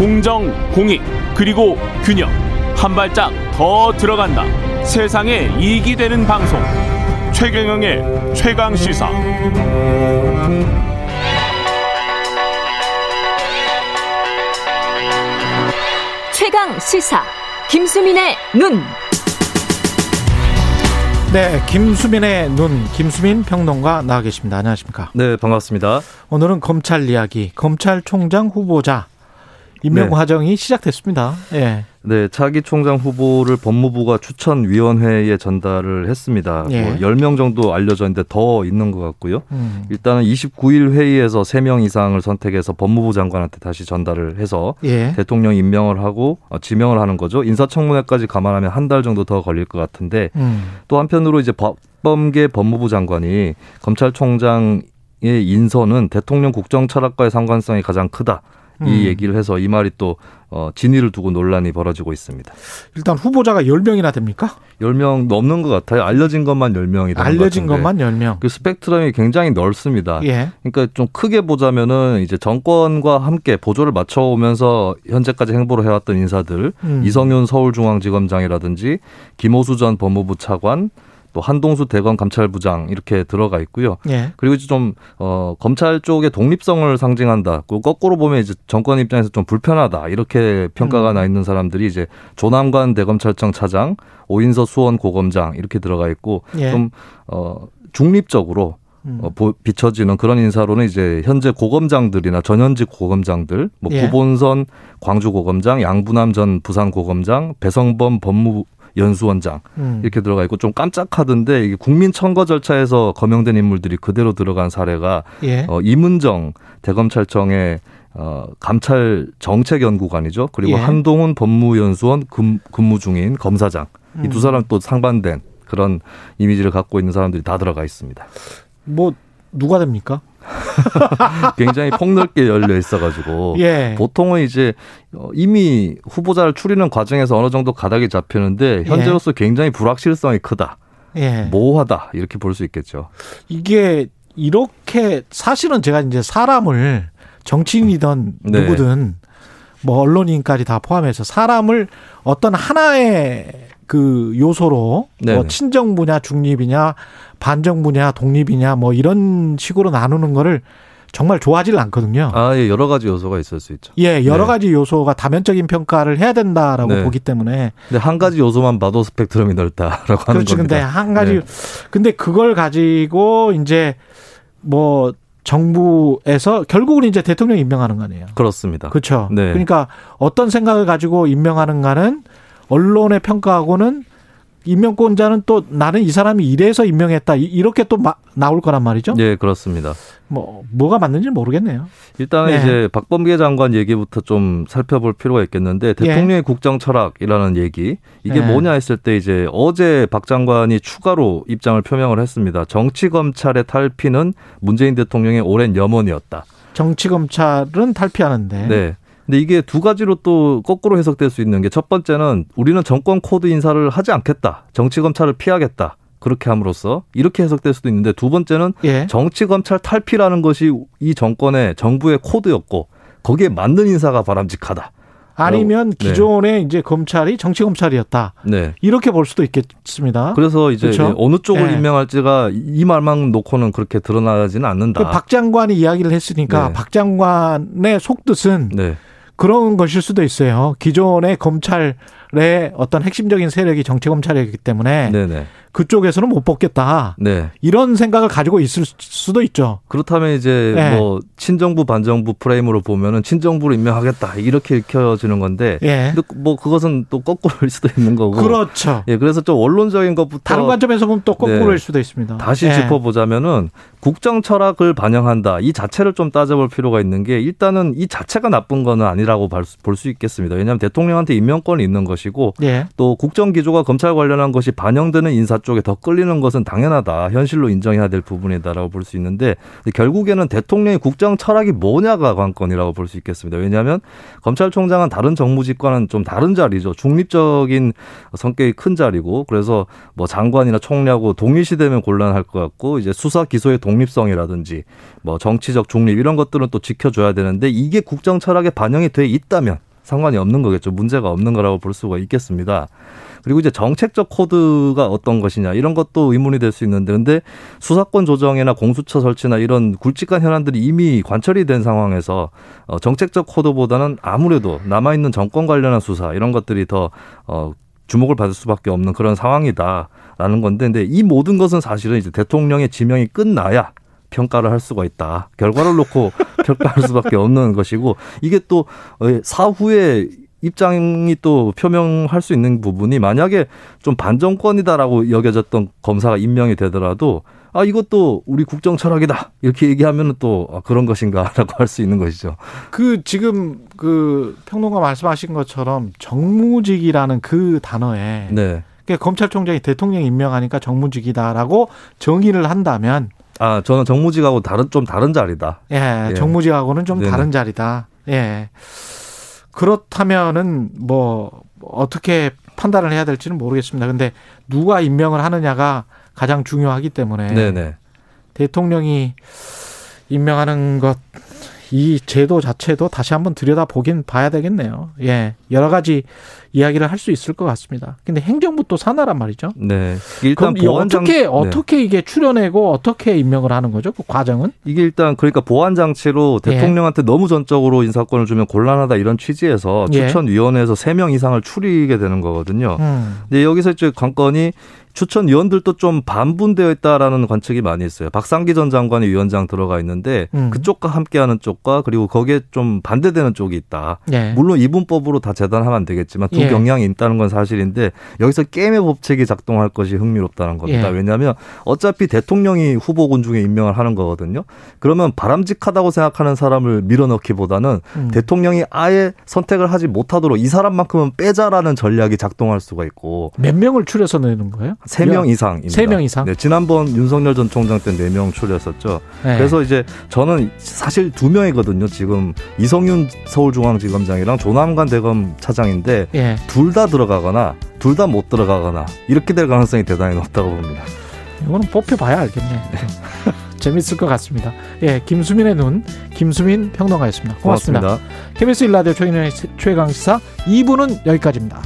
공정, 공익, 그리고 균형. 한 발짝 더 들어간다. 세상에 이익이 되는 방송. 최경영의 최강 시사. 최강 시사. 김수민의 눈. 네, 김수민의 눈, 김수민 평론가 나와 계십니다. 안녕하십니까? 네, 반갑습니다. 오늘은 검찰 이야기, 검찰총장 후보자 임명 네. 과정이 시작됐습니다. 예. 네, 차기 총장 후보를 법무부가 추천위원회에 전달을 했습니다. 예. 뭐 10명 정도 알려져 있는데 더 있는 것 같고요. 음. 일단은 29일 회의에서 3명 이상을 선택해서 법무부 장관한테 다시 전달을 해서 예. 대통령 임명을 하고 어, 지명을 하는 거죠. 인사청문회까지 감안하면 한 달 정도 더 걸릴 것 같은데 음. 또 한편으로 이제 법범계 법무부 장관이 검찰총장 의 인선은 대통령 국정 철학과의 상관성이 가장 크다. 이 음. 얘기를 해서 이 말이 또 어, 진위를 두고 논란이 벌어지고 있습니다. 일단 후보자가 10명이나 됩니까? 10명 넘는 것 같아요. 알려진 것만 10명이 알려진 것만 10명. 그 스펙트럼이 굉장히 넓습니다. 예. 그러니까 좀 크게 보자면은 이제 정권과 함께 보조를 맞춰 오면서 현재까지 행보를 해왔던 인사들 음. 이성윤 서울중앙지검장이라든지 김호수 전 법무부 차관 또 한동수 대검 감찰부장 이렇게 들어가 있고요. 예. 그리고 이제 좀 어, 검찰 쪽의 독립성을 상징한다. 그 거꾸로 보면 이제 정권 입장에서 좀 불편하다 이렇게 평가가 음. 나 있는 사람들이 이제 조남관 대검찰청 차장, 오인서 수원 고검장 이렇게 들어가 있고 예. 좀 어, 중립적으로 음. 어, 보- 비춰지는 그런 인사로는 이제 현재 고검장들이나 전현직 고검장들, 뭐 예. 구본선 광주 고검장, 양부남 전 부산 고검장, 배성범 법무 연수원장 음. 이렇게 들어가 있고 좀 깜짝하던데 이게 국민 청거 절차에서 거명된 인물들이 그대로 들어간 사례가 예. 어, 이문정 대검찰청의 어, 감찰 정책 연구관이죠. 그리고 예. 한동훈 법무연수원 근, 근무 중인 검사장 이 음. 두 사람 또 상반된 그런 이미지를 갖고 있는 사람들이 다 들어가 있습니다. 뭐 누가 됩니까? 굉장히 폭넓게 열려 있어가지고 예. 보통은 이제 어, 이미 후보자를 추리는 과정에서 어느 정도 가닥이 잡히는데 현재로서 굉장히 불확실성이 크다, 예. 모호하다 이렇게 볼 수 있겠죠. 이게 이렇게 사실은 제가 이제 사람을 정치인이든 네. 누구든 뭐 언론인까지 다 포함해서 사람을 어떤 하나의 그 요소로 네네. 뭐 친정부냐 중립이냐 반정부냐 독립이냐 뭐 이런 식으로 나누는 거를 정말 좋아하질 않거든요. 아, 예, 여러 가지 요소가 있을 수 있죠. 예, 여러 네. 가지 요소가 다면적인 평가를 해야 된다라고 네. 보기 때문에 근데 한 가지 요소만 봐도 스펙트럼이 넓다라고 하는 그렇지. 근데. 한 가지 네. 근데 그걸 가지고 이제 뭐 정부에서 결국은 이제 대통령 임명하는 거 아니에요. 그렇습니다. 그렇죠. 네. 그러니까 어떤 생각을 가지고 임명하는가는 언론의 평가하고는 임명권자는 또 나는 이 사람이 이래서 임명했다 이- 이렇게 또 마- 나올 거란 말이죠. 예, 그렇습니다. 뭐 뭐가 맞는지 모르겠네요. 일단은 네. 이제 박범계 장관 얘기부터 좀 살펴볼 필요가 있겠는데 대통령의 국정 철학이라는 얘기 이게 네. 뭐냐 했을 때 이제 어제 박 장관이 추가로 입장을 표명을 했습니다. 정치 검찰의 탈피는 문재인 대통령의 오랜 염원이었다. 정치 검찰은 탈피하는데. 네. 근데 이게 두 가지로 또 거꾸로 해석될 수 있는 게 첫 번째는 우리는 정권 코드 인사를 하지 않겠다. 정치 검찰을 피하겠다. 그렇게 함으로써 이렇게 해석될 수도 있는데 두 번째는 예. 정치 검찰 탈피라는 것이 이 정권의 정부의 코드였고 거기에 맞는 인사가 바람직하다. 아니면 네. 기존의 이제 검찰이 정치 검찰이었다. 네. 이렇게 볼 수도 있겠습니다. 그래서 이제 그렇죠? 어느 쪽을 네. 임명할지가 이 말만 놓고는 그렇게 드러나지는 않는다. 그 박 장관이 이야기를 했으니까 네. 박 장관의 속뜻은 네. 그런 것일 수도 있어요. 기존의 검찰의 어떤 핵심적인 세력이 정치 검찰이기 때문에 네, 네. 그쪽에서는 못 뽑겠다. 네. 이런 생각을 가지고 있을 수도 있죠. 그렇다면 이제 네. 뭐 친정부 반정부 프레임으로 보면은 친정부로 임명하겠다 이렇게 읽혀지는 건데 예. 뭐 그것은 또 거꾸로일 수도 있는 거고. 그렇죠. 예, 그래서 좀 원론적인 것부터 다른 관점에서 보면 또 거꾸로일 네. 수도 있습니다. 다시 예. 짚어보자면은 국정 철학을 반영한다. 이 자체를 좀 따져볼 필요가 있는 게 일단은 이 자체가 나쁜 거는 아니라고 볼 수 있겠습니다. 왜냐하면 대통령한테 임명권이 있는 것이고 예. 또 국정 기조가 검찰 관련한 것이 반영되는 인사 쪽에 더 끌리는 것은 당연하다. 현실로 인정해야 될 부분이다라고 볼 수 있는데 결국에는 대통령의 국정 철학이 뭐냐가 관건이라고 볼 수 있겠습니다. 왜냐하면 검찰총장은 다른 정무직과는 좀 다른 자리죠. 중립적인 성격이 큰 자리고 그래서 뭐 장관이나 총리하고 동일시되면 곤란할 것 같고 이제 수사 기소의 독립성이라든지 뭐 정치적 중립 이런 것들은 또 지켜줘야 되는데 이게 국정 철학에 반영이 돼 있다면 상관이 없는 거겠죠. 문제가 없는 거라고 볼 수가 있겠습니다. 그리고 이제 정책적 코드가 어떤 것이냐 이런 것도 의문이 될 수 있는데 근데 수사권 조정이나 공수처 설치나 이런 굵직한 현안들이 이미 관철이 된 상황에서 어 정책적 코드보다는 아무래도 남아 있는 정권 관련한 수사 이런 것들이 더 어 주목을 받을 수밖에 없는 그런 상황이다라는 건데 근데 이 모든 것은 사실은 이제 대통령의 지명이 끝나야 평가를 할 수가 있다. 결과를 놓고 평가할 수밖에 없는 것이고 이게 또 사후에 입장이 또 표명할 수 있는 부분이 만약에 좀 반정권이다라고 여겨졌던 검사가 임명이 되더라도 아 이것도 우리 국정 철학이다 이렇게 얘기하면은 또 아, 그런 것인가라고 할 수 있는 것이죠. 그 지금 그 평론가 말씀하신 것처럼 정무직이라는 그 단어에 네. 그러니까 검찰총장이 대통령 임명하니까 정무직이다라고 정의를 한다면 아 저는 정무직하고 다른 좀 다른 자리다. 예, 예. 정무직하고는 좀 네네. 다른 자리다. 예. 그렇다면은 뭐 어떻게 판단을 해야 될지는 모르겠습니다. 근데 누가 임명을 하느냐가 가장 중요하기 때문에 네네. 대통령이 임명하는 것 이 제도 자체도 다시 한번 들여다 보긴 봐야 되겠네요. 예. 여러 가지 이야기를 할 수 있을 것 같습니다. 근데 행정부 또 산하란 말이죠. 네. 일단 보안장... 어떻게 네. 어떻게 이게 출연하고 어떻게 임명을 하는 거죠? 그 과정은? 이게 일단 그러니까 보안 장치로 예. 대통령한테 예. 너무 전적으로 인사권을 주면 곤란하다 이런 취지에서 예. 추천 위원회에서 세 명 이상을 추리게 되는 거거든요. 음. 근데 여기서 이제 관건이 추천위원들도 좀 반분되어 있다라는 관측이 많이 있어요. 박상기 전 장관이 위원장 들어가 있는데 음. 그쪽과 함께하는 쪽과 그리고 거기에 좀 반대되는 쪽이 있다. 예. 물론 이분법으로 다 재단하면 안 되겠지만 두 예. 경향이 있다는 건 사실인데 여기서 게임의 법칙이 작동할 것이 흥미롭다는 겁니다. 예. 왜냐하면 어차피 대통령이 후보군 중에 임명을 하는 거거든요. 그러면 바람직하다고 생각하는 사람을 밀어넣기보다는 음. 대통령이 아예 선택을 하지 못하도록 이 사람만큼은 빼자라는 전략이 작동할 수가 있고 몇 명을 추려서 내는 거예요? 세 명 이상입니다. 세명 이상. 네, 지난번 윤석열 전 총장 때 네 명 추렸었죠. 네. 그래서 이제 저는 사실 두 명이거든요. 지금 이성윤 서울중앙지검장이랑 조남관 대검 차장인데 네. 둘 다 들어가거나 둘 다 못 들어가거나 이렇게 될 가능성이 대단히 높다고 봅니다. 이거는 뽑혀봐야 알겠네. 네. 재밌을 것 같습니다. 예, 김수민의 눈, 김수민 평론가였습니다. 고맙습니다. 고맙습니다. KBS 일라디오 최강시사 2부는 여기까지입니다.